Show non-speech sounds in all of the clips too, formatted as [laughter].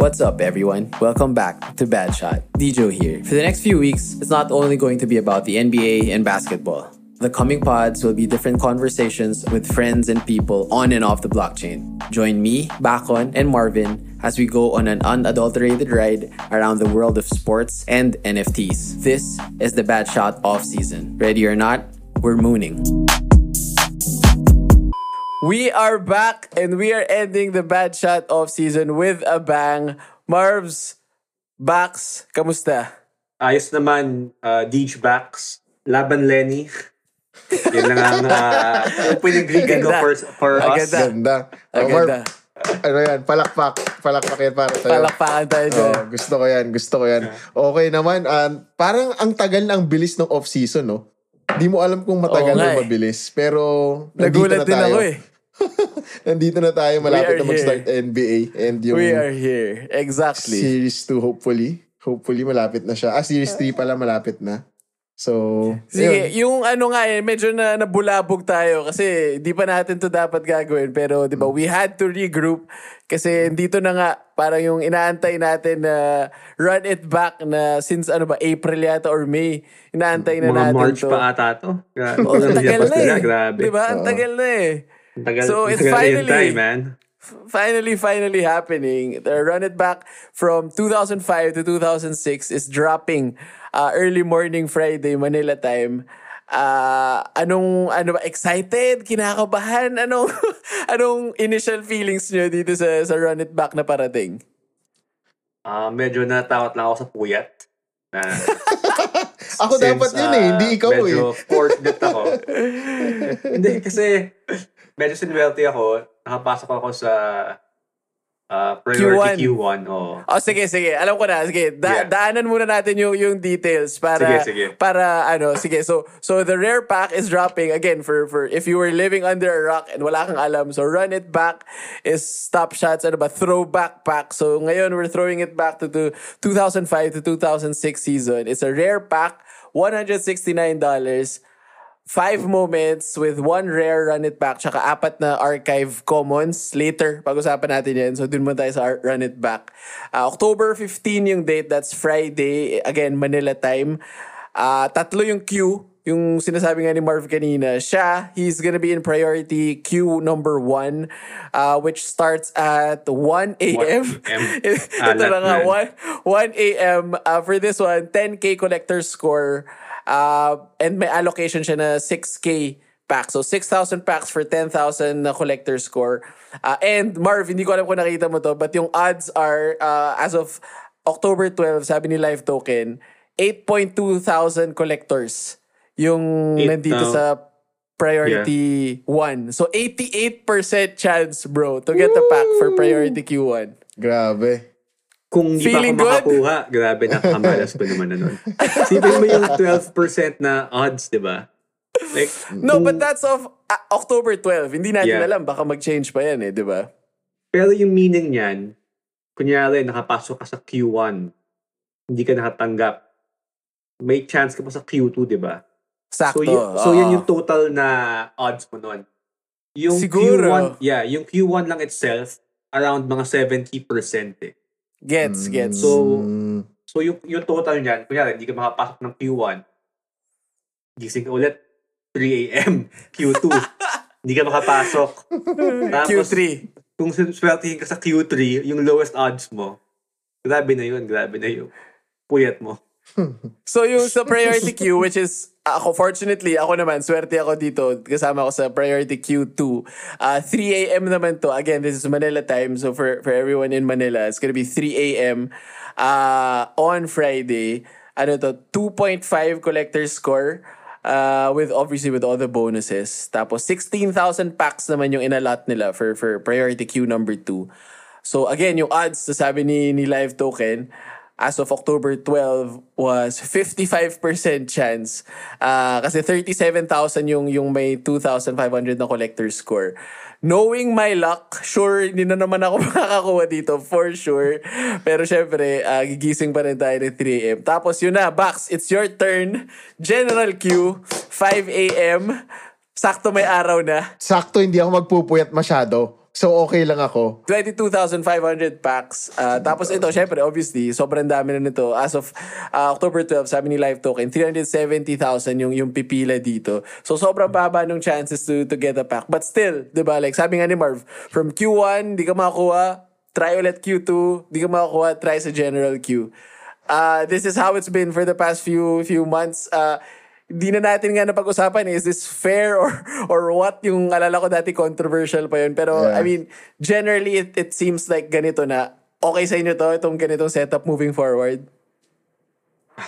What's up, everyone? Welcome back to Bad Shot. Dijo here. For the next few weeks, it's not only going to be about the NBA and basketball. The coming pods will be different conversations with friends and people on and off the blockchain. Join me, Bakon, and Marvin as we go on an unadulterated ride around the world of sports and NFTs. This is the Bad Shot off season. Ready or not, we're mooning. We are back and we are ending the Bad Shot off season with a bang. Marv's, Bax, kamusta? Ayos naman, uh, Deej Backs, Laban Lenny. [laughs] Yan lang ang uh, opening [laughs] greeting for, for us. Aganda. Ganda. Oh, Aganda. Marv, ano yan, palakpak. Palakpak yan para sa'yo. Palakpakan tayo dyan. Oh, gusto ko yan, gusto ko yan. Okay naman, um, parang ang tagal ng bilis ng off-season, no? Di mo alam kung matagal o eh. mabilis. Pero, Nagulat na din tayo. ako eh. [laughs] nandito na tayo, malapit na mag-start NBA. And yung We are here. Exactly. Series 2, hopefully. Hopefully, malapit na siya. Ah, Series 3 pala, malapit na. So, Sige, yun. yung ano nga eh, medyo na nabulabog tayo kasi di pa natin to dapat gagawin. Pero di ba, we had to regroup kasi dito na nga parang yung inaantay natin na run it back na since ano ba, April yata or May. Inaantay na Mga natin March to. pa ata to. Grabe. [laughs] Oh, ang tagal na eh. Grabe. Di ba? Ang tagal na eh. Tagal, So, it's finally- time, man. finally, finally happening. The Run It Back from 2005 to 2006 is dropping uh, early morning Friday Manila time. Uh, anong ano ba excited, kinakabahan, anong [laughs] anong initial feelings niyo dito sa sa Run It Back na parating? Ah, medyo natakot lang ako sa puyat. Na, [laughs] Ako since, dapat yun eh, ah, hindi ikaw eh. medyo forced dit ako. [laughs] hindi, kasi medyo sinwerte ako. Nakapasok ako sa ah, priority Q1. oh. Oh, sige, sige. Alam ko na. Sige, da- Yeah. daanan muna natin yung, yung details para, Sige, sige. para, ano, sige. So, so the rare pack is dropping again for, for if you were living under a rock and wala kang alam. So, run it back is stop shots, ano ba, throwback pack. So, ngayon, we're throwing it back to, to 2005 to 2006 season. It's a rare pack, $169. Five moments with one rare run it back tsaka apat na archive commons. Later, pag-usapan natin yan. So, dun mo tayo sa run it back. Uh, October 15 yung date. That's Friday. Again, Manila time. Uh, tatlo yung queue. Yung sinasabi nga ni Marv kanina. Siya, he's gonna be in priority queue number one, uh, which starts at 1 a.m. 1 a.m. Ito na nga, man. 1, 1 a.m. Uh, for this one, 10k collector score. Uh, and may allocation siya na 6k pack. So 6,000 packs for 10,000 na collector score. Uh, and Marv, hindi ko alam kung nakita mo to, but yung odds are, uh, as of October 12, sabi ni Live Token, 8.2 thousand collectors yung Eight nandito thou- sa priority 1. So 88% chance, bro, to get the pack for priority Q1. Grabe. Kung hindi Feeling pa ako good? makakuha, grabe, nakakamalas ko naman na nun. Sipin mo yung 12% na odds, di ba? Like, No, kung- but that's of uh, October 12. Hindi natin Yeah. alam. Baka mag-change pa yan eh, di ba? Pero yung meaning niyan, kunyari, nakapasok ka sa Q1, hindi ka nakatanggap, may chance ka pa sa Q2, di ba? Sakto. So, yun, so yan yung total na odds mo nun. Yung Siguro. Q1, yeah, yung Q1 lang itself, around mga 70% eh. Gets, gets. So, Mm, So yung, yung total niyan, kunyari, hindi ka makapasok ng Q1, gising ka ulit, 3 a.m., Q2, hindi ka makapasok. [laughs] Tapos, Q3. kung swertihin ka sa Q3, yung lowest odds mo, grabe na yun, grabe na yun. Puyat mo. [laughs] So yung sa priority queue, which is, ako fortunately, ako naman, swerte ako dito, kasama ako sa priority queue 2. Uh, 3 a.m. naman to. Again, this is Manila time. So for, for everyone in Manila, it's gonna be 3 a.m. Uh, on Friday. Ano to, 2.5 collector score. Uh, with obviously with all the bonuses. Tapos 16,000 packs naman yung inalot nila for for priority queue number 2. So again, yung odds, sabi ni, ni Live Token, as of October 12 was 55% chance. Ah, kasi 37,000 yung, yung may 2,500 na collector score. Knowing my luck, sure, hindi na naman ako [laughs] makakakuha dito, for sure. Pero syempre, ah, gigising pa rin tayo ng 3 a.m. Tapos yun na, Bax, it's your turn. General Q, 5 a.m. Sakto may araw na. sakto hindi ako magpupuyat masyado. So, okay lang ako. 22,500 packs. Ah, tapos ito, syempre, obviously, sobrang dami na nito. As of ah, October 12, sabi ni Live Token, 370,000 yung, yung pipila dito. So, sobrang baba nung chances to, to get a pack. But still, di ba, like sabi nga ni Marv, from Q1, di ka makakuha, try ulit Q2, di ka makakuha, try sa general Q. Uh, this is how it's been for the past few few months. Uh, di na natin nga napag-usapan eh, is this fair or or what yung alala ko dati controversial pa yun pero Yeah. I mean generally it, it seems like ganito na okay sa inyo to itong ganitong setup moving forward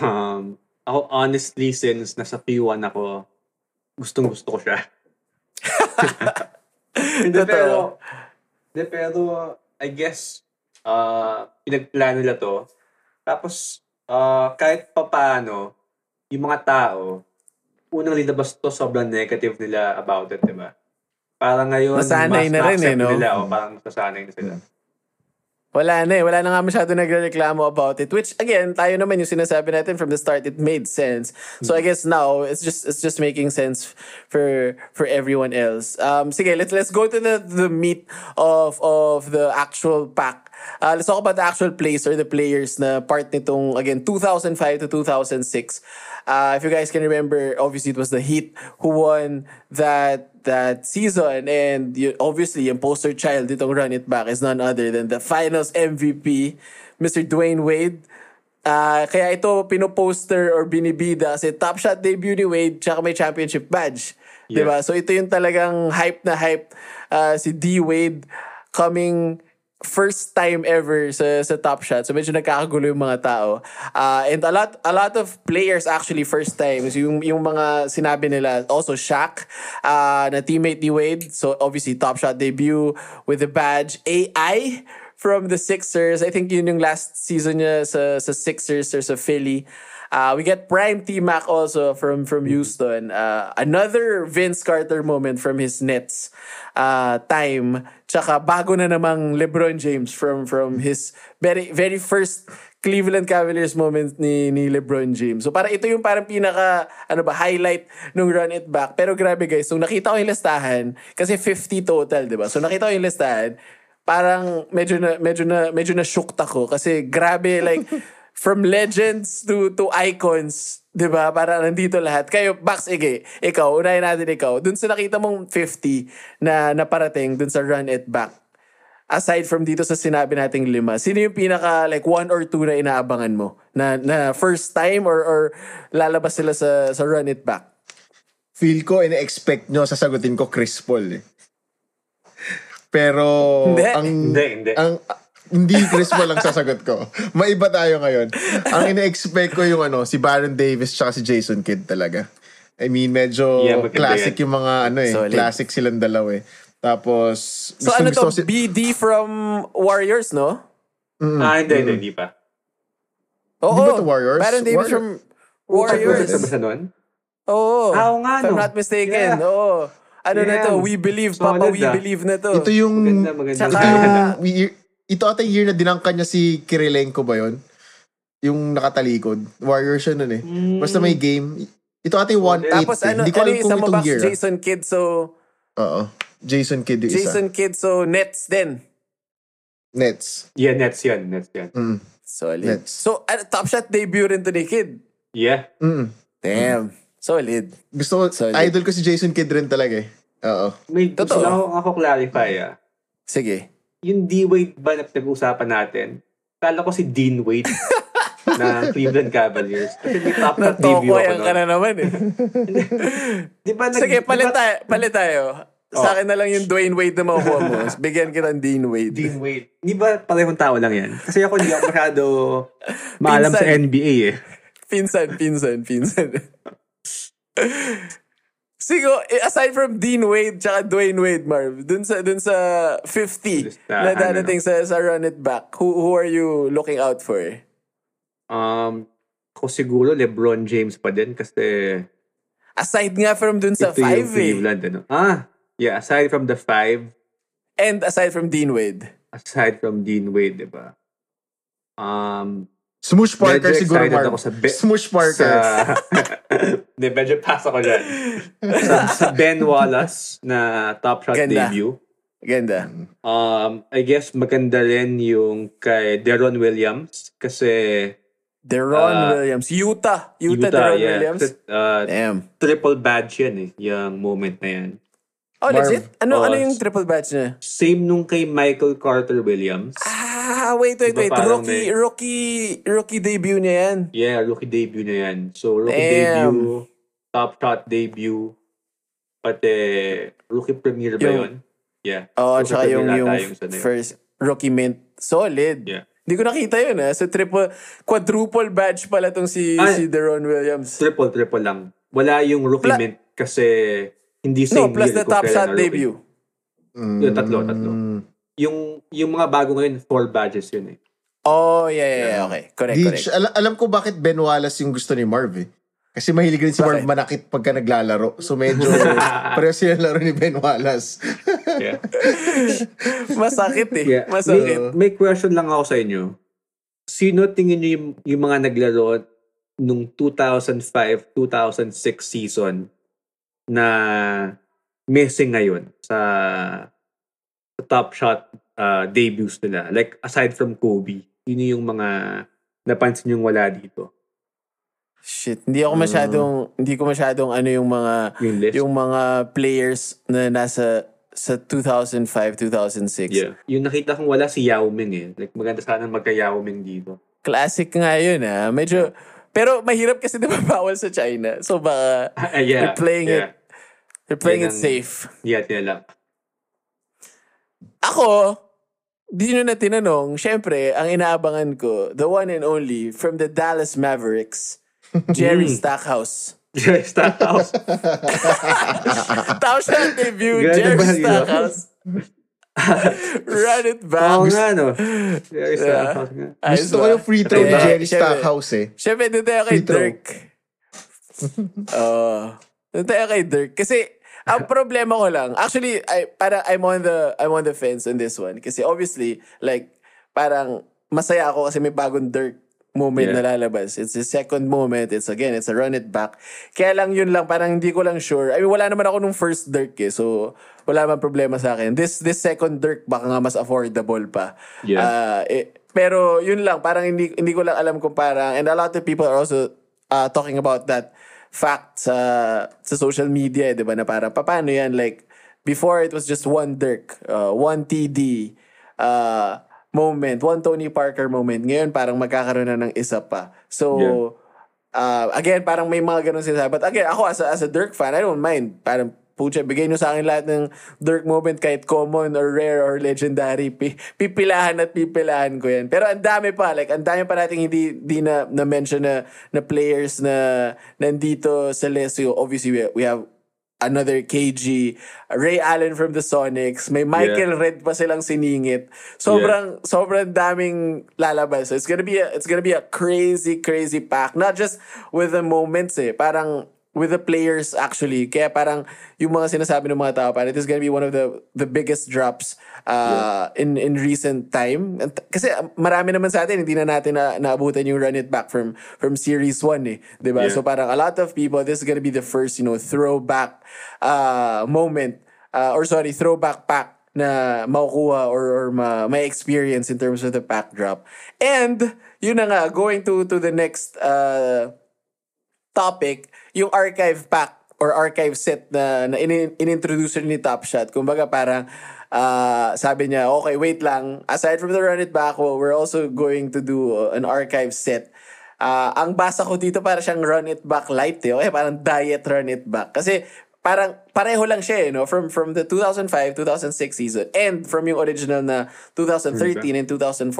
Um, ako honestly, since nasa P1 ako, gustong gusto ko siya. [laughs] Hindi, Totoo. pero, hindi, pero, I guess, uh, pinagplano nila to. Tapos, uh, kahit papaano, yung mga tao, unang linabas to, sobrang negative nila about it, di ba? Parang ngayon, Nasanay na rin eh, no? Nila, o parang nasanay na sila. Wala na eh. Wala na nga masyado nagre-reklamo about it. Which, again, tayo naman yung sinasabi natin from the start, it made sense. So I guess now, it's just it's just making sense for for everyone else. Um, sige, let's let's go to the the meat of of the actual pack. Uh, let's talk about the actual plays or the players na part nitong, again, 2005 to 2006. Uh, if you guys can remember, obviously it was the Heat who won that that season and you, obviously yung poster child ditong run it back is none other than the finals MVP Mr. Dwayne Wade Ah, kaya ito pinoposter or binibida kasi top shot debut ni Wade tsaka may championship badge. Yeah. 'Di ba? So ito yung talagang hype na hype ah, si D Wade coming first time ever sa sa Top Shot. So medyo nagkakagulo yung mga tao. Ah, and a lot a lot of players actually first times yung yung mga sinabi nila also Shaq ah, na teammate ni Wade. So obviously Top Shot debut with the badge AI from the Sixers. I think yun yung last season niya sa sa Sixers or sa Philly. Uh, we get Prime T Mac also from from Houston. Uh, another Vince Carter moment from his Nets uh, time. Tsaka bago na namang LeBron James from from his very very first Cleveland Cavaliers moment ni ni LeBron James. So para ito yung parang pinaka ano ba highlight nung run it back. Pero grabe guys, nung nakita ko yung listahan kasi 50 total, 'di ba? So nakita ko yung listahan, parang medyo na medyo na medyo na shocked ako kasi grabe like [laughs] from legends to to icons, 'di ba? Para nandito lahat. Kayo, Bax, Ige, ikaw, unahin natin ikaw. Dun sa nakita mong 50 na naparating dun sa run it back. Aside from dito sa sinabi nating lima, sino yung pinaka like one or two na inaabangan mo? Na, na first time or, or lalabas sila sa, sa run it back? Feel ko, ina-expect nyo, sasagutin ko Chris Paul eh. Pero, Hindi. ang... Hindi, hindi. Ang, hindi Chris Paul ang sasagot ko. Maiba tayo ngayon. Ang ina-expect ko yung ano, si Baron Davis tsaka si Jason Kidd talaga. I mean, medyo Yeah, maganda classic yan. yung mga ano eh. Solid. Classic silang dalawa eh. Tapos, So ano to, ko si- BD from Warriors, no? ah, hindi, hindi, hindi pa. Oo. Di ba to Warriors? Baron Davis Warriors. from Warriors. Sa nun? Oo. Ah, nga, If I'm no. not mistaken. Yeah. Oo. Ano na Yeah. to? We believe. Solid, Papa, we believe na to. ito yung... Maganda, maganda. Tsaka- Ito yung... year- ito ata yung year na dinangkan niya si Kirilenko ba yun? Yung nakatalikod. Warriors yun nun eh. Basta may game. Ito ata yung 1-8 Tapos eh. ano, Hindi ko ano alam kung itong year. Jason Kidd, so... Oo. Jason Kidd yung isa. Jason Kidd, so Nets din. Nets. Yeah, Nets yan, Nets yan. Mm. Solid. Nets. So, ano, top shot debut rin to ni Kidd. Yeah. Mm. Damn. Solid. Gusto ko, Solid. idol ko si Jason Kidd rin talaga eh. Oo. May gusto Totoo. lang ako, ako clarify ah. Sige. Yung D-Wade ba na pinag-uusapan natin? Kala ko si Dean Wade [laughs] na Cleveland Cavaliers. Kasi may top debut Natokoy ako nun. ka na naman eh. [laughs] Di ba, nag- Sige, palit tayo. Palit tayo. Sa Oh. akin na lang yung Dwayne Wade na makukuha mo. Bigyan kita ng Dean Wade. Dean Wade. Di ba parehong tao lang yan? Kasi ako hindi ako masyado [laughs] maalam sa Pinsan. NBA eh. Pinsan, pinsan, pinsan. Sigo, eh, aside from Dean Wade tsaka Dwayne Wade, Marv, dun sa, dun sa 50 Listahan, na dadating sa, sa run it back, who, who are you looking out for? Um, ko siguro LeBron James pa din kasi Aside nga from dun sa ito yung 5 eh. Cleveland. Ano. Ah, yeah. Aside from the five, And aside from Dean Wade. aside from Dean Wade, di ba? Um, Smoosh Parker Medyo siguro, Marv. ako sa be- Smoosh Parker. sa... [laughs] Hindi, medyo pass ako dyan. sa, [laughs] sa Ben Wallace na top shot Ganda. debut. Ganda. Um, I guess maganda rin yung kay Deron Williams kasi Deron Ah, Williams. Utah. Utah, Deron yeah. Williams. Uh, Damn. triple badge yan eh, yung moment na yan. Oh, Marv. legit? Ano, Oh, ano yung triple batch niya? Same nung kay Michael Carter Williams. Ah, wait, wait, Diba wait. parang Rookie, may- rookie, rookie debut niya yan. Yeah, rookie debut na yan. So, rookie Damn. debut, top shot debut, pati rookie premiere ba Yung- yun? Yeah. Oo, Rookie tsaka yung, yung first rookie mint. Solid. Yeah. Hindi ko nakita yun ah. So triple, quadruple badge pala tong si, Ay. si Deron Williams. Triple, triple lang. Wala yung rookie Pla- mint kasi hindi No, same plus year the top shot debut. Yung tatlo, tatlo. Yung, yung mga bago ngayon, four badges yun eh. Oh, yeah, yeah, yeah. Okay. Correct, Di, correct. al- alam ko bakit Ben Wallace yung gusto ni Marv eh. Kasi mahilig rin si Marv manakit pagka naglalaro. So medyo [laughs] pareho sila laro ni Ben Wallace. Yeah. [laughs] Masakit eh. yeah. Masakit. May, may question lang ako sa inyo. Sino tingin niyo yung, yung mga naglaro nung 2005-2006 season na missing ngayon sa, sa top shot uh, debuts nila? Like, aside from Kobe, sino yung mga napansin yung wala dito? Shit, hindi ako masyadong, hindi ko masyadong ano yung mga, Yung list? yung mga players na nasa sa 2005, 2006. Yeah. Yung nakita kong wala si Yao Ming eh. Like, maganda sana magka Yao Ming dito. Classic nga yun ah. Medyo, pero mahirap kasi [laughs] di ba bawal sa China. So baka, Ah, yeah. They're playing yeah. it. they're playing it Yan ang- safe. Yeah, tinalak. Ako, di nyo na tinanong, syempre, ang inaabangan ko, the one and only, from the Dallas Mavericks, [laughs] Jerry Hmm. Stackhouse. Jerry Stackhouse. [laughs] Tao siya ang debut, Jerry? Stackhouse. [laughs] Run it back. Oo nga, no? Jerry. Stackhouse nga. Gusto ko ba? yung free throw ni Yeah, Jerry. Stackhouse eh. Siyempre, doon tayo kay. Dirk. Oo. doon tayo kay Dirk. Kasi, ang [laughs] problema ko lang, actually, I, para I'm on the I'm on the fence on this one. Kasi obviously, like, parang masaya ako kasi may bagong Dirk moment Yeah. na lalabas. It's a second moment. It's again, it's a run it back. Kaya lang yun lang, parang hindi ko lang sure. I mean, wala naman ako nung first Dirk eh. So, wala man problema sa akin. This this second Dirk, baka nga mas affordable pa. Yeah. Ah, eh, pero yun lang, parang hindi, hindi ko lang alam kung parang, and a lot of people are also uh, talking about that fact sa, sa social media, eh, di ba, na parang, paano yan, like, before it was just one Dirk, uh, one TD, uh, moment, one Tony Parker moment. Ngayon, parang magkakaroon na ng isa pa. So, uh, again, parang may mga ganun sinasabi. But again, ako as a, as a Dirk fan, I don't mind. Parang, pucha, bigay nyo sa akin lahat ng Dirk moment, kahit common or rare or legendary. Pi, pipilahan at pipilahan ko yan. Pero ang dami pa. Like, ang dami pa nating hindi, hindi na, na-mention na, na players na nandito sa list. So, obviously, we, we have another KG, Ray Allen from the Sonics, may Michael Red pa silang siningit. Sobrang sobrang daming lalabas. So it's gonna be a, it's gonna be a crazy crazy pack. Not just with the moments eh, parang with the players actually. Kaya parang yung mga sinasabi ng mga tao, parang it is gonna be one of the the biggest drops uh, in in recent time. Kasi marami naman sa atin hindi na natin na naabutan yung run it back from from series 1 eh, ba? Yeah. So parang a lot of people this is gonna be the first, you know, throwback uh, moment uh, or sorry, throwback pack na makukuha or, or ma, may experience in terms of the pack drop. And yun na nga, going to to the next uh, topic, yung archive pack or archive set na, na in, inintroduce ni Top Shot. Kumbaga parang ah, sabi niya, okay, wait lang. Aside from the run it back, well, we're also going to do uh, an archive set. Ah, ang basa ko dito para siyang run it back light eh. Okay, parang diet run it back. Kasi parang pareho lang siya eh, no? From, from the 2005-2006 season and from yung original na 2013 and 2014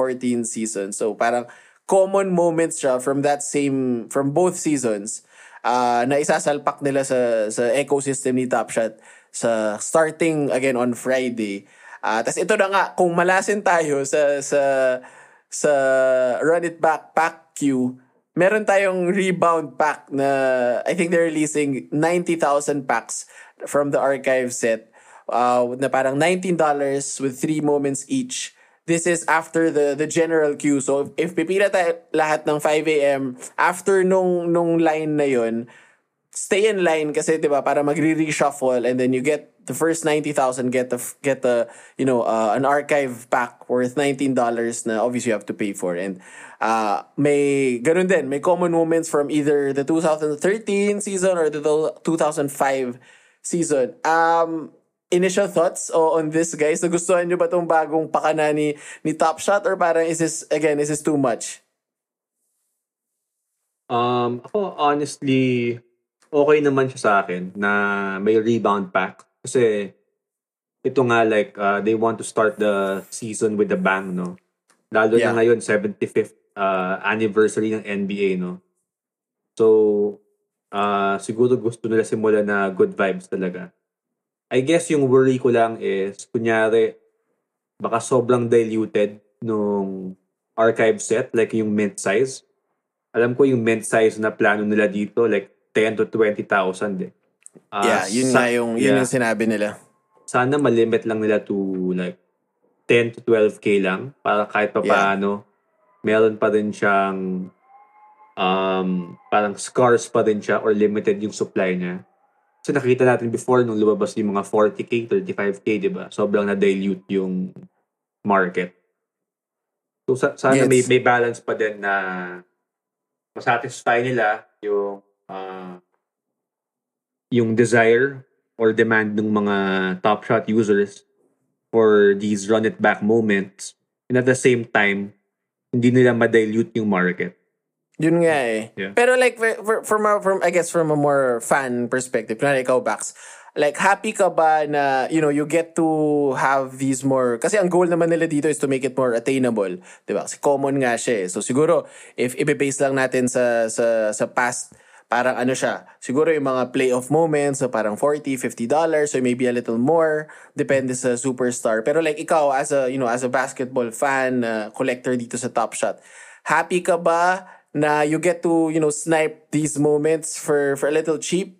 season. So parang common moments siya from that same, from both seasons ah na isasalpak nila sa, sa ecosystem ni Top Shot sa starting again on Friday. Ah, tas ito na nga, kung malasin tayo sa sa sa Run It Back Pack Q, meron tayong rebound pack na I think they're releasing 90,000 packs from the archive set. Uh, na parang $19 with three moments each. This is after the the general queue. So if, if pipila tayo lahat ng 5 a.m. after nung nung line na yon, stay in line kasi 'di ba para magre-reshuffle and then you get the first 90,000 get the get the you know uh, an archive pack worth $19 na obviously you have to pay for and uh, may ganun din may common moments from either the 2013 season or the 2005 season um initial thoughts o- on this guys nagustuhan nyo ba tong bagong pakana ni ni Top Shot or parang is this again is this too much Um, ako honestly, okay naman siya sa akin na may rebound pack. Kasi ito nga like uh, they want to start the season with a bang, no? Lalo Yeah. na ngayon 75th uh, anniversary ng NBA, no? So uh, siguro gusto nila simulan na good vibes talaga. I guess yung worry ko lang is kunyari baka sobrang diluted nung archive set like yung mint size alam ko yung mint size na plano nila dito, like 10 to 20,000 eh. Ah, yeah yun sa- nga yung yun yeah. yung sinabi nila Sana malimit lang nila to like 10 to 12k lang para kahit pa Yeah. paano meron pa rin siyang um, parang scarce pa rin siya or limited yung supply niya. Kasi nakita natin before nung lumabas yung mga 40k, 35k, di ba? Sobrang na-dilute yung market. So sa- sana Yes. may, may balance pa din na masatisfy nila yung ah, yung desire or demand ng mga top shot users for these run it back moments and at the same time hindi nila ma-dilute yung market. Yun nga eh. Yeah. Pero like, for, from, a, from, I guess from a more fan perspective, kunwari ikaw, Bax, like, happy ka ba na, you know, you get to have these more, kasi ang goal naman nila dito is to make it more attainable. Di ba? Kasi common nga siya eh. So siguro, if ibe-base lang natin sa, sa, sa past, parang ano siya, siguro yung mga playoff moments, so parang 40, 50 dollars, or maybe a little more, depende sa superstar. Pero like ikaw, as a, you know, as a basketball fan, uh, collector dito sa Top Shot, happy ka ba na you get to, you know, snipe these moments for, for a little cheap?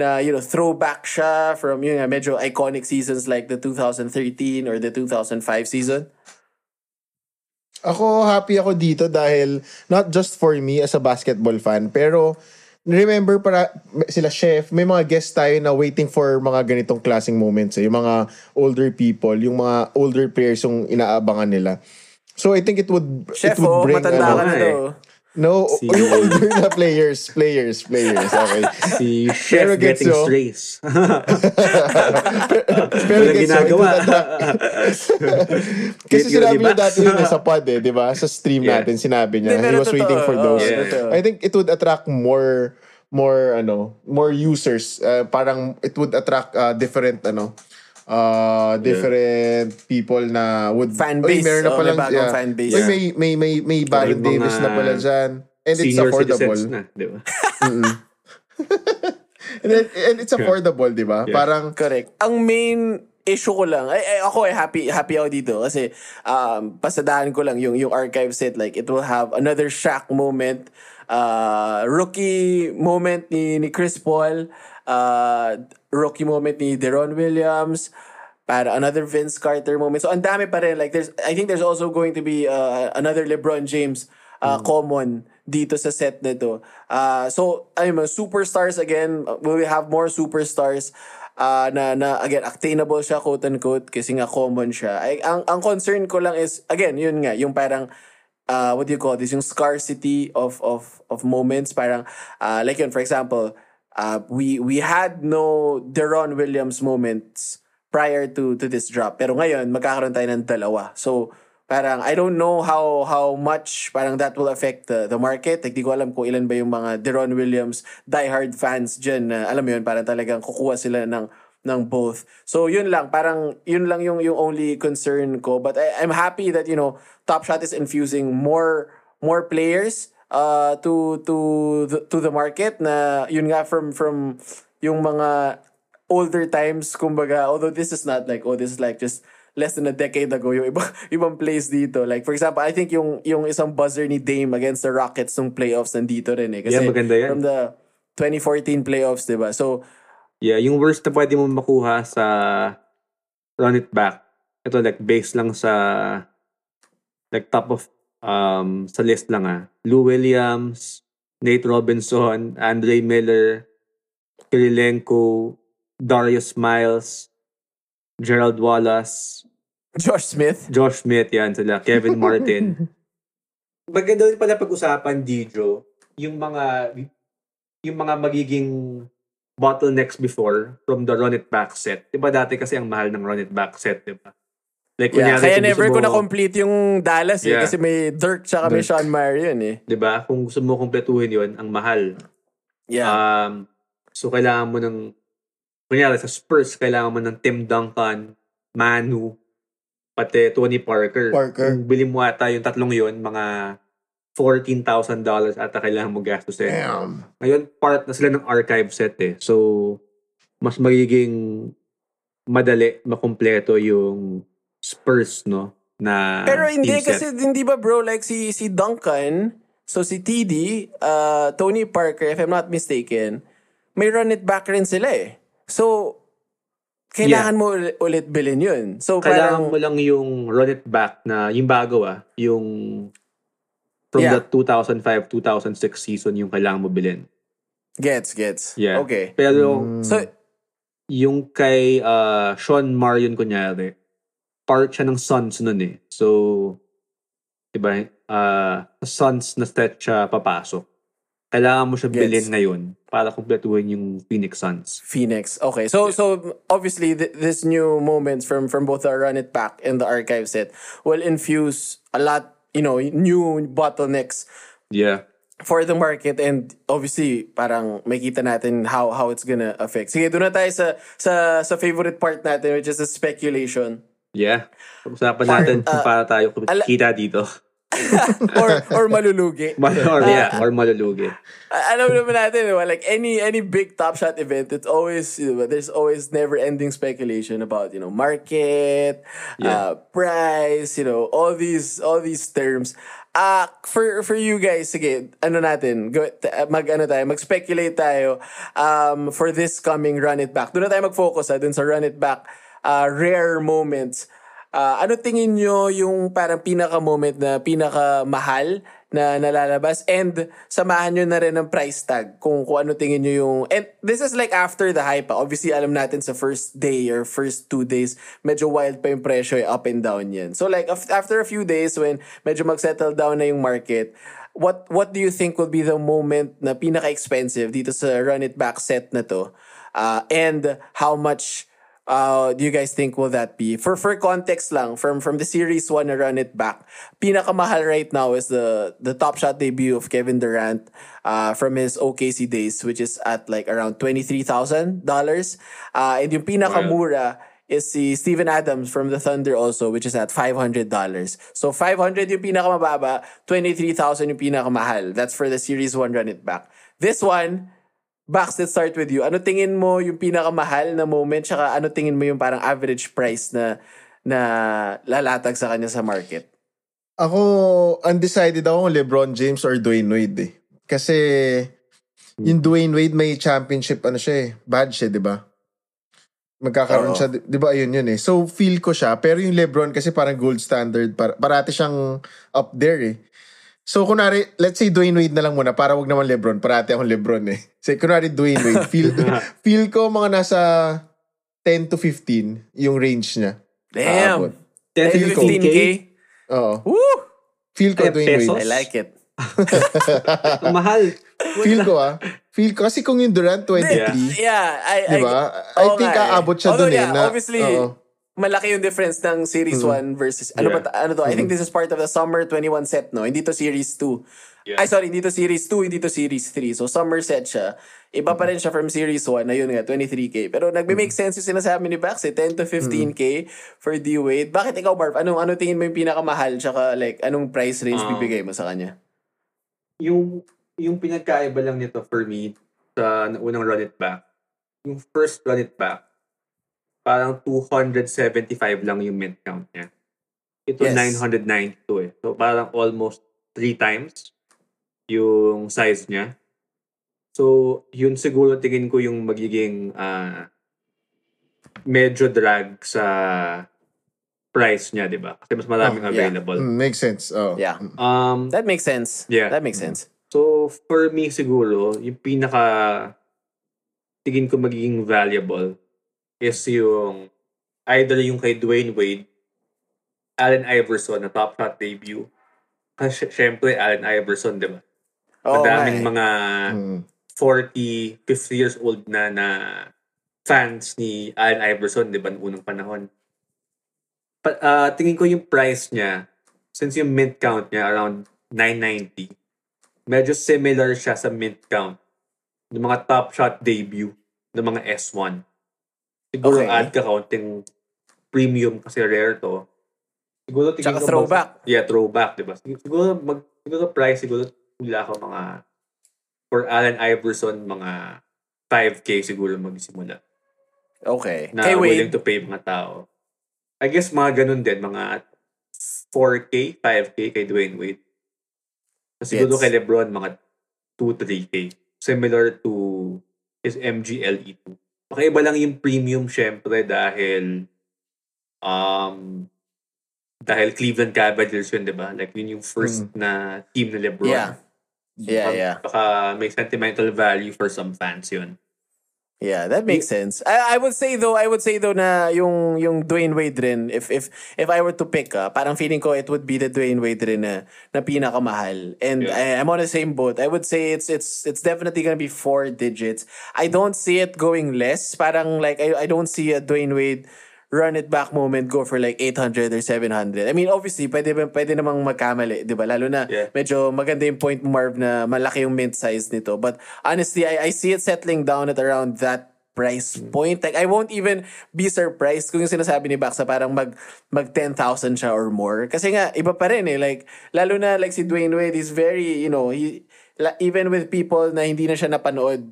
Na, you know, throwback siya from, yun nga, medyo iconic seasons like the 2013 or the 2005 season? Ako happy ako dito dahil not just for me as a basketball fan, pero remember para sila chef, may mga guest tayo na waiting for mga ganitong klaseng moments. Eh. Yung mga older people, yung mga older players yung inaabangan nila. So I think it would Chef, it would oh, bring matanda ano, ka na eh. No, Si- yung older na players, players, players. Okay. Si chef Pero getting yun. strays. [laughs] [laughs] Pero Walang gets yun, ginagawa. attract- [laughs] Kasi sinabi niya diba? dati yun eh, sa pod eh, di ba? Sa stream Yeah. natin, sinabi niya. He pero was waiting for those. Oo, Yeah. I think it would attract more more ano more users Uh, parang it would attract uh, different ano uh different people na would Fan base. meron na Oh, palang may bagong fan base. Uy, may may may may Baron Davis na pala dyan and it's affordable na, di ba? [laughs] [laughs] and, it- and it's affordable di ba Yeah. parang Correct. Ang main issue ko lang, ay, ay ako ay happy happy ako dito kasi um, pasadahan ko lang yung yung archive set like it will have another Shaq moment, uh, rookie moment ni ni Chris Paul, uh, rookie moment ni Deron Williams, para another Vince Carter moment. So ang dami pa rin like there's I think there's also going to be uh, another LeBron James uh, common dito sa set na to. Uh, so, ayun mo, superstars again, we will have more superstars uh, na, na, again, attainable siya, quote-unquote, kasi nga common siya. Ay, ang, ang concern ko lang is, again, yun nga, yung parang, uh, what do you call this, yung scarcity of, of, of moments, parang, uh, like yun, for example, uh, we, we had no Deron Williams moments prior to to this drop. Pero ngayon, magkakaroon tayo ng dalawa. So, parang I don't know how how much parang that will affect the, the market. Like, di ko alam kung ilan ba yung mga Deron Williams diehard fans dyan na alam mo yun, parang talagang kukuha sila ng ng both. So yun lang, parang yun lang yung yung only concern ko. But I, I'm happy that you know Top Shot is infusing more more players uh to to the, to the market na yun nga from from yung mga older times kumbaga although this is not like oh this is like just less than a decade ago yung ibang [laughs] ibang plays dito like for example I think yung yung isang buzzer ni Dame against the Rockets nung playoffs nandito rin eh kasi Yeah, maganda yan. from the 2014 playoffs diba so Yeah, yung worst na pwede mo makuha sa run it back. Ito like based lang sa like top of um sa list lang ah. Lou Williams, Nate Robinson, Andre Miller, Kirilenko, Darius Miles, Gerald Wallace, Josh Smith. Josh Smith, yan sila, Kevin Martin. [laughs] Maganda rin pala pag-usapan, Dijo, yung mga yung mga magiging bottlenecks before from the run it back set. 'Di ba dati kasi ang mahal ng run it back set, 'di ba? Like Yeah, kaya never ko na-complete yung Dallas eh. Yeah. Kasi may Dirk tsaka may Dirk. Sean Marion eh. 'di ba? Kung gusto mo kumpletuhin 'yon, ang mahal. Yeah. Um, so kailangan mo ng kunyari sa Spurs, kailangan mo ng Tim Duncan, Manu, pati Tony Parker. Parker. Kung bili mo ata yung tatlong yon mga $14,000 ata kailangan mo gastusin. Damn. Ngayon, part na sila ng archive set eh. So, mas magiging madali makumpleto yung Spurs, no? Na Pero hindi team set. kasi hindi ba bro like si si Duncan, so si TD, uh, Tony Parker if I'm not mistaken, may run it back rin sila eh. So kailangan mo uli- ulit bilhin yun. So Kailangan parang mo lang yung run it back na, yung bago ah, yung from Yeah. the 2005-2006 season yung kailangan mo bilhin. gets gets. Yeah. Okay. Pero Mm. So yung kay uh, Sean Marion kunyari, part siya ng Suns nun eh. So, diba, uh, sa Suns na set siya papasok. Kailangan mo siya bilhin ngayon para kumpletuhin yung Phoenix Suns. Phoenix. Okay. So so obviously th- this new moments from from both the run it back and the archive set will infuse a lot, you know, new bottlenecks Yeah. for the market and obviously parang makita natin how how it's gonna affect. Sige, doon na tayo sa sa sa favorite part natin which is the speculation Yeah. Pag-usapan Part, natin uh, kung para tayo ala- kita dito. [laughs] or or malulugi. [laughs] or, yeah, or malulugi. Alam naman natin, diba? like any any big Top Shot event, it's always you know, there's always never-ending speculation about you know market, uh, price, you know all these all these terms. Ah, for for you guys, sige, ano natin, go, mag ano tayo, mag-speculate tayo um for this coming run it back. Doon na tayo mag-focus ha, dun sa run it back uh, rare moments. Ah, ano tingin nyo yung parang pinaka-moment na pinaka-mahal na nalalabas and samahan nyo na rin ng price tag kung, kung ano tingin nyo yung and this is like after the hype ah. obviously alam natin sa first day or first two days medyo wild pa yung presyo eh, up and down yan so like af- after a few days when medyo mag-settle down na yung market what what do you think will be the moment na pinaka-expensive dito sa run it back set na to Ah, and how much uh, do you guys think will that be? For for context lang, from from the series 1 na run it back, pinakamahal right now is the the top shot debut of Kevin Durant uh, from his OKC days, which is at like around $23,000. Uh, and yung pinakamura is si Steven Adams from the Thunder also, which is at $500. So 500 yung pinakamababa, 23,000 yung pinakamahal. That's for the series 1 run it back. This one, Bax, let's start with you. Ano tingin mo yung pinakamahal na moment tsaka ano tingin mo yung parang average price na na lalatag sa kanya sa market? Ako, undecided ako kung LeBron James or Dwayne Wade eh. Kasi, yung Dwayne Wade may championship, ano siya eh, badge eh, di ba? Magkakaroon Oo. siya, di di ba ayun yun eh. So, feel ko siya. Pero yung LeBron kasi parang gold standard. Par parati siyang up there eh. So, kunwari, let's say Dwayne Wade na lang muna para wag naman LeBron. Parati akong LeBron eh. [laughs] So, kunwari Dwayne Wade. Feel, [laughs] feel ko mga nasa 10 to 15 yung range niya. Damn! Aabot. 10 to 15K? 15K? Oo. Woo! Feel ko Eh, Dwayne pesos? Wade. I like it. [laughs] Mahal. Feel ko ah. Feel ko. Kasi kung yung Durant 23, Yeah, I, I, di ba? I Oo think nga eh. aabot siya dun eh. yeah, Na, obviously, oo. Malaki yung difference ng Series 1 versus, ano ba, Yeah. ta- ano to? I think this is part of the Summer 21 set, no? Hindi to Series 2. Yeah. Ay, sorry, hindi to Series 2, hindi to Series 3. So, Summer set siya. Iba pa rin siya from Series 1, na yun nga, 23K. Pero nagme-make sense yung sinasabi ni Bax, eh, 10 to 15K for D-Wade. Bakit ikaw, Barb? Anong, ano tingin mo yung pinakamahal? Tsaka, like, anong price range Ah. bibigay mo sa kanya? yung yung pinagkaiba lang nito for me sa unang run it back, yung first run it back, parang 275 lang yung mint count niya. Ito Yes. 992 eh. So parang almost three times yung size niya. So yun siguro tingin ko yung magiging ah, medyo drag sa price niya, di ba? Kasi mas maraming Oh, yeah. available. Mm, makes sense. Oh. Yeah. Um, That makes sense. Yeah. That makes sense. So, for me siguro, yung pinaka tingin ko magiging valuable is yung either yung kay Dwayne Wade, Allen Iverson na top shot debut. Kasi syempre, Allen Iverson, di ba? Nga Madaming eh. mga Mm. 40, 50 years old na na fans ni Allen Iverson, di ba, noong unang panahon. Pa, ah, tingin ko yung price niya, since yung mint count niya around 990, medyo similar siya sa mint count ng mga top shot debut ng mga S1. Siguro Okay. add ka kaunting premium kasi rare to. Siguro tingin Tsaka ko throwback. Mag, yeah, throwback, di ba? Siguro, mag, siguro price, siguro hula ko mga for Allen Iverson, mga 5K siguro magsimula Okay. na willing Wade, to pay mga tao. I guess mga ganun din, mga 4K, 5K kay Dwayne Wade. Siguro Gets. kay Lebron, mga 2-3K. Similar to his MGLE2. Pakaiba lang yung premium syempre dahil um dahil Cleveland Cavaliers yun, di ba? Like, yun yung first na team ni Lebron. Yeah. Yeah, yeah. Baka may sentimental value for some fans yun. Yeah, that makes sense. I, I would say though, I would say though na yung yung Dwayne Wade rin, if if if I were to pick, ah, parang feeling ko it would be the Dwayne Wade rin na, na pinakamahal. And Yeah. I, I'm on the same boat. I would say it's it's it's definitely gonna be four digits. I don't see it going less. Parang like I I don't see a Dwayne Wade run it back moment go for like 800 or 700. I mean, obviously, pwede, pwede namang magkamali, di ba? Lalo na Yeah. medyo maganda yung point Marv, na malaki yung mint size nito. But honestly, I, I see it settling down at around that price point. Like, I won't even be surprised kung yung sinasabi ni Baxa parang mag, mag 10,000 siya or more. Kasi nga, iba pa rin eh. Like, lalo na like si Dwayne Wade is very, you know, he, even with people na hindi na siya napanood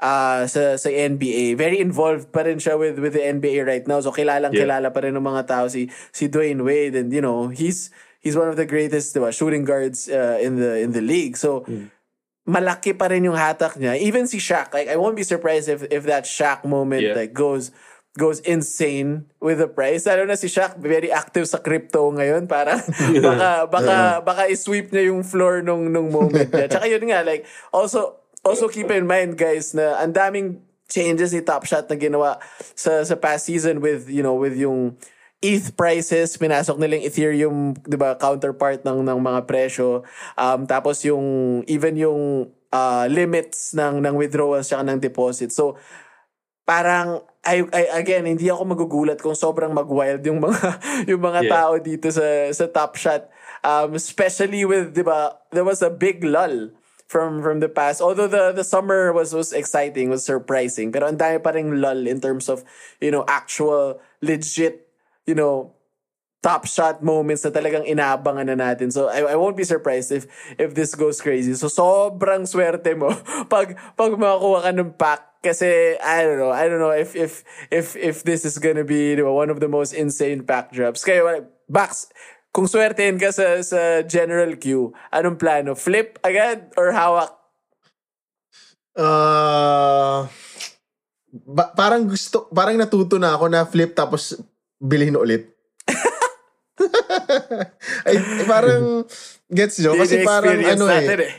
ah sa sa NBA, very involved pa rin siya with with the NBA right now. So kilalang Yeah. kilala pa rin ng mga tao si si Dwayne Wade and you know, he's he's one of the greatest diba, shooting guards uh, in the in the league. So malaki pa rin yung hatak niya. Even si Shaq, like I won't be surprised if if that Shaq moment Yeah. like goes goes insane with the price. Lalo na si Shaq very active sa crypto ngayon para [laughs] baka baka baka i-sweep niya yung floor nung nung moment niya. Tsaka yun nga like also also keep in mind guys na ang daming changes ni Top Shot na ginawa sa sa past season with you know with yung ETH prices, pinasok nila yung Ethereum, 'di ba, counterpart ng ng mga presyo. Um tapos yung even yung uh, limits ng ng withdrawals tsaka ng deposit. So parang I, I again hindi ako magugulat kung sobrang magwild yung mga [laughs] yung mga Yeah. tao dito sa sa Top Shot. Um especially with 'di ba, there was a big lull from from the past. Although the the summer was was exciting, was surprising, pero ang dami pa ring lull in terms of, you know, actual legit, you know, top shot moments na talagang inaabangan na natin. So I, I won't be surprised if if this goes crazy. So sobrang swerte mo [laughs] pag pag makakuha ka ng pack kasi I don't know, I don't know if if if if this is gonna be di ba, one of the most insane pack drops. Kaya Bax, kung swertein ka sa sa general queue, anong plano? Flip agad or hawak? Ah, ba- parang gusto, parang natuto na ako na flip tapos bilhin ulit. [laughs] Ay, parang gets nyo? Kasi parang ano natin eh.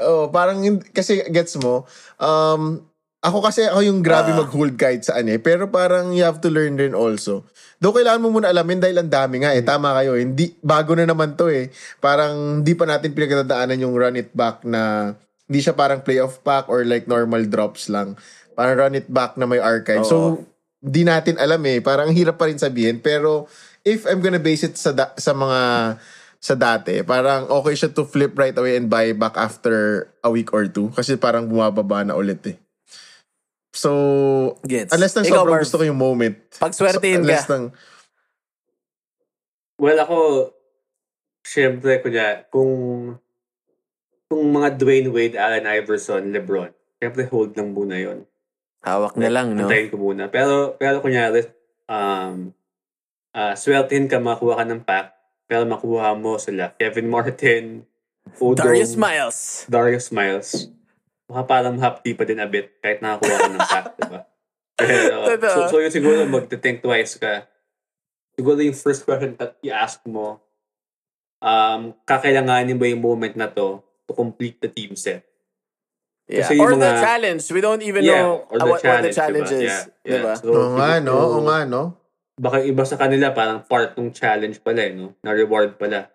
Oh, parang kasi gets mo. Um, ako kasi ako yung grabe Ah. mag-hold kahit saan eh. Pero parang you have to learn rin also. Though kailangan mo muna alamin dahil ang dami nga eh. Tama kayo. Hindi, bago na naman to eh. Parang hindi pa natin pinagdadaanan yung run it back na hindi siya parang playoff pack or like normal drops lang. Parang run it back na may archive. So, di natin alam eh. Parang ang hirap pa rin sabihin. Pero if I'm gonna base it sa, da- sa mga sa dati, parang okay siya to flip right away and buy back after a week or two. Kasi parang bumababa na ulit eh. So, Gets. unless nang Ikaw, sobrang Marv. gusto ko yung moment. Pag swertein unless ka. nang, Well, ako, syempre, kunya, kung kung mga Dwayne Wade, Allen Iverson, LeBron, syempre hold lang muna yon. Hawak na lang, no? Antayin ko muna. Pero, pero kunyari, um, uh, sweltehin ka, makuha ka ng pack, pero makuha mo sila. Kevin Martin, Odom, Darius Miles. Darius Miles. Baka parang hapti pa din a bit kahit nakakuha ka ng pack, diba? Pero, so, so yun siguro magte-think twice ka. Siguro yung first question that i-ask mo, um, kakailanganin ba yung moment na to to complete the team set? Yeah. Kasi Or the mga- challenge. We don't even Yeah, know or the uh, what, what the challenge, diba? is. Yeah, yeah. Diba? So, oo nga no, oo nga no. baka iba sa kanila parang part ng challenge pala eh, no? Na reward pala.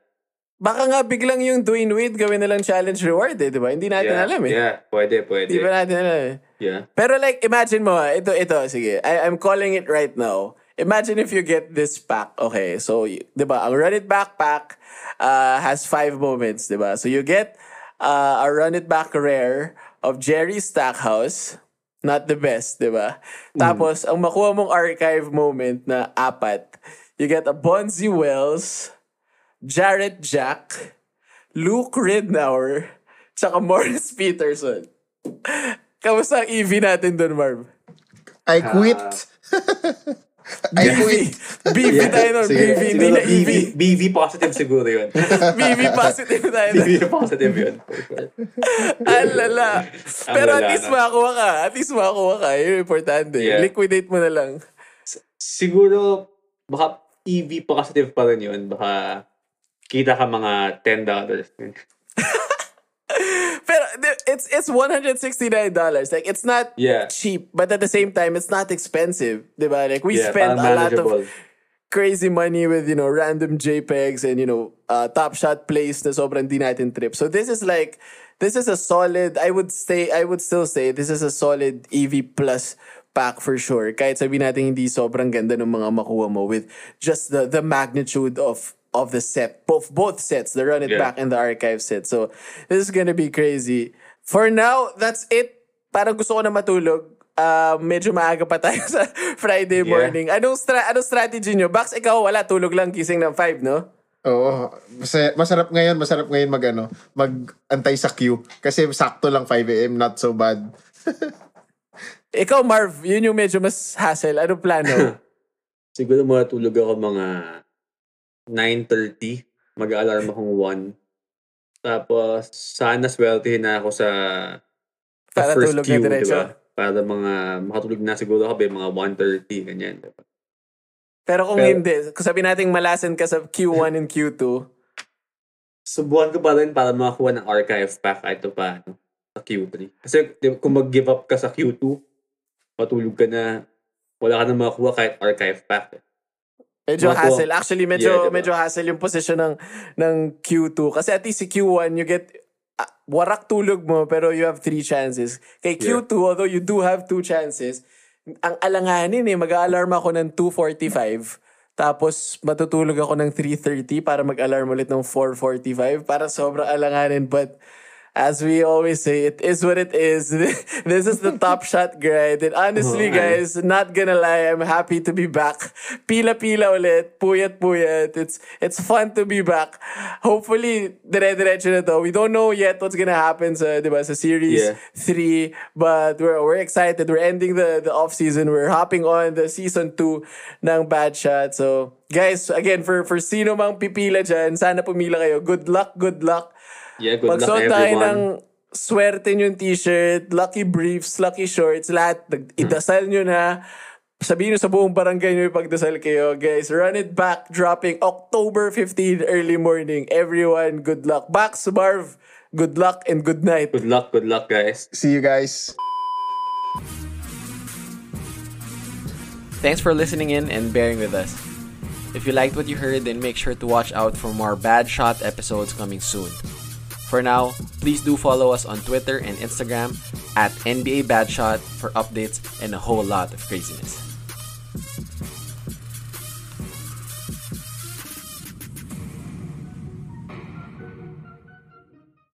Baka nga biglang yung Dwayne Wade gawin na lang challenge reward eh, di ba? Hindi natin yeah, alam eh. Yeah, pwede, pwede. Hindi pa natin alam eh. Yeah. Pero like, imagine mo, ito, ito, sige. I, I'm calling it right now. Imagine if you get this pack. Okay, so, di ba, ang Run It Back pack uh, has five moments, di ba? So you get uh, a Run It Back rare of Jerry Stackhouse. Not the best, di ba? Tapos, ang makuha mong archive moment na apat, you get a Bonzi Wells, Jarrett Jack, Luke Ridnour, tsaka Morris Peterson. Kamusta ang EV natin doon, Marv? I quit. [laughs] I quit. BV tayo nun. BV, hindi na EV. BV, positive siguro yun. [laughs] BV positive tayo nun. BV positive yun. Ang lala. Pero at least na. makakuha ka. At least makakuha ka. Yun yung importante. Yeah. Liquidate mo na lang. Siguro, baka EV positive pa rin yun. Baka kita ka mga $10. [laughs] Pero it's it's $169. Like, it's not Yeah. cheap. But at the same time, it's not expensive. Diba? Like, we Yeah, spend a lot of crazy money with, you know, random JPEGs and, you know, uh, top shot plays na sobrang di natin trip. So this is like, this is a solid, I would say, I would still say, this is a solid EV plus pack for sure. Kahit sabi natin hindi sobrang ganda ng mga makuha mo with just the the magnitude of of the set. Both both sets, the run it Yeah. back and the archive set. So this is gonna be crazy. For now, that's it. Parang gusto ko na matulog. Uh, medyo maaga pa tayo [laughs] sa Friday Yeah. morning. Anong, stra- anong strategy nyo? Bax, ikaw wala, tulog lang, gising ng 5, no? Oo. Masaya- masarap ngayon, masarap ngayon mag ano, mag-antay sa queue. Kasi sakto lang 5 a.m., not so bad. [laughs] Ikaw, Marv, yun yung medyo mas hassle. Anong plano? [laughs] Siguro matulog ako mga 9.30. Mag-alarm akong 1. Tapos, sana sweltehin na ako sa, sa Para first tulog na queue, diretso. diba? Para mga, makatulog na siguro ako ba, mga 1.30, ganyan. Diba? Pero kung Pero- hindi, kung sabi natin malasan ka sa Q1 and Q2, Subuhan ko pa rin para makakuha ng archive pack kahit pa ano, sa Q3. Kasi kung mag-give up ka sa Q2, matulog ka na, wala ka na makakuha kahit archive pack. eh. Medyo Mga hassle. Actually, medyo Yeah, diba? medyo hassle yung position ng ng Q2 kasi at least si Q1 you get ah, warak tulog mo pero you have three chances. Kay Yeah. Q2 although you do have two chances, ang alanganin eh mag-alarm ako ng 2:45 tapos matutulog ako ng 3:30 para mag-alarm ulit ng 4:45 para sobrang alanganin but as we always say, it is what it is. [laughs] this is the top [laughs] shot grind. And honestly, oh, Oo, guys, not gonna lie, I'm happy to be back. Pila-pila ulit. Puyat-puyat. It's it's fun to be back. Hopefully, dire-diretso na to. We don't know yet what's gonna happen sa, di ba, sa series Yeah. 3. But we're, we're excited. We're ending the, the off-season. We're hopping on the season 2 ng Bad Shot. So, guys, again, for, for sino mang pipila dyan, sana pumila kayo. Good luck, good luck. Yeah, good luck Magsuot tayo everyone. ng swerte yung t-shirt, lucky briefs, lucky shorts, lahat. Nag- Idasal nyo na. Sabihin nyo sa buong barangay nyo ipagdasal kayo. Guys, run it back. Dropping October 15 early morning. Everyone, good luck. Bax, Marv, good luck and good night. Good luck, good luck, guys. See you guys. Thanks for listening in and bearing with us. If you liked what you heard, then make sure to watch out for more Bad Shot episodes coming soon. For now, please do follow us on Twitter and Instagram at NBA Bad Shot for updates and a whole lot of craziness.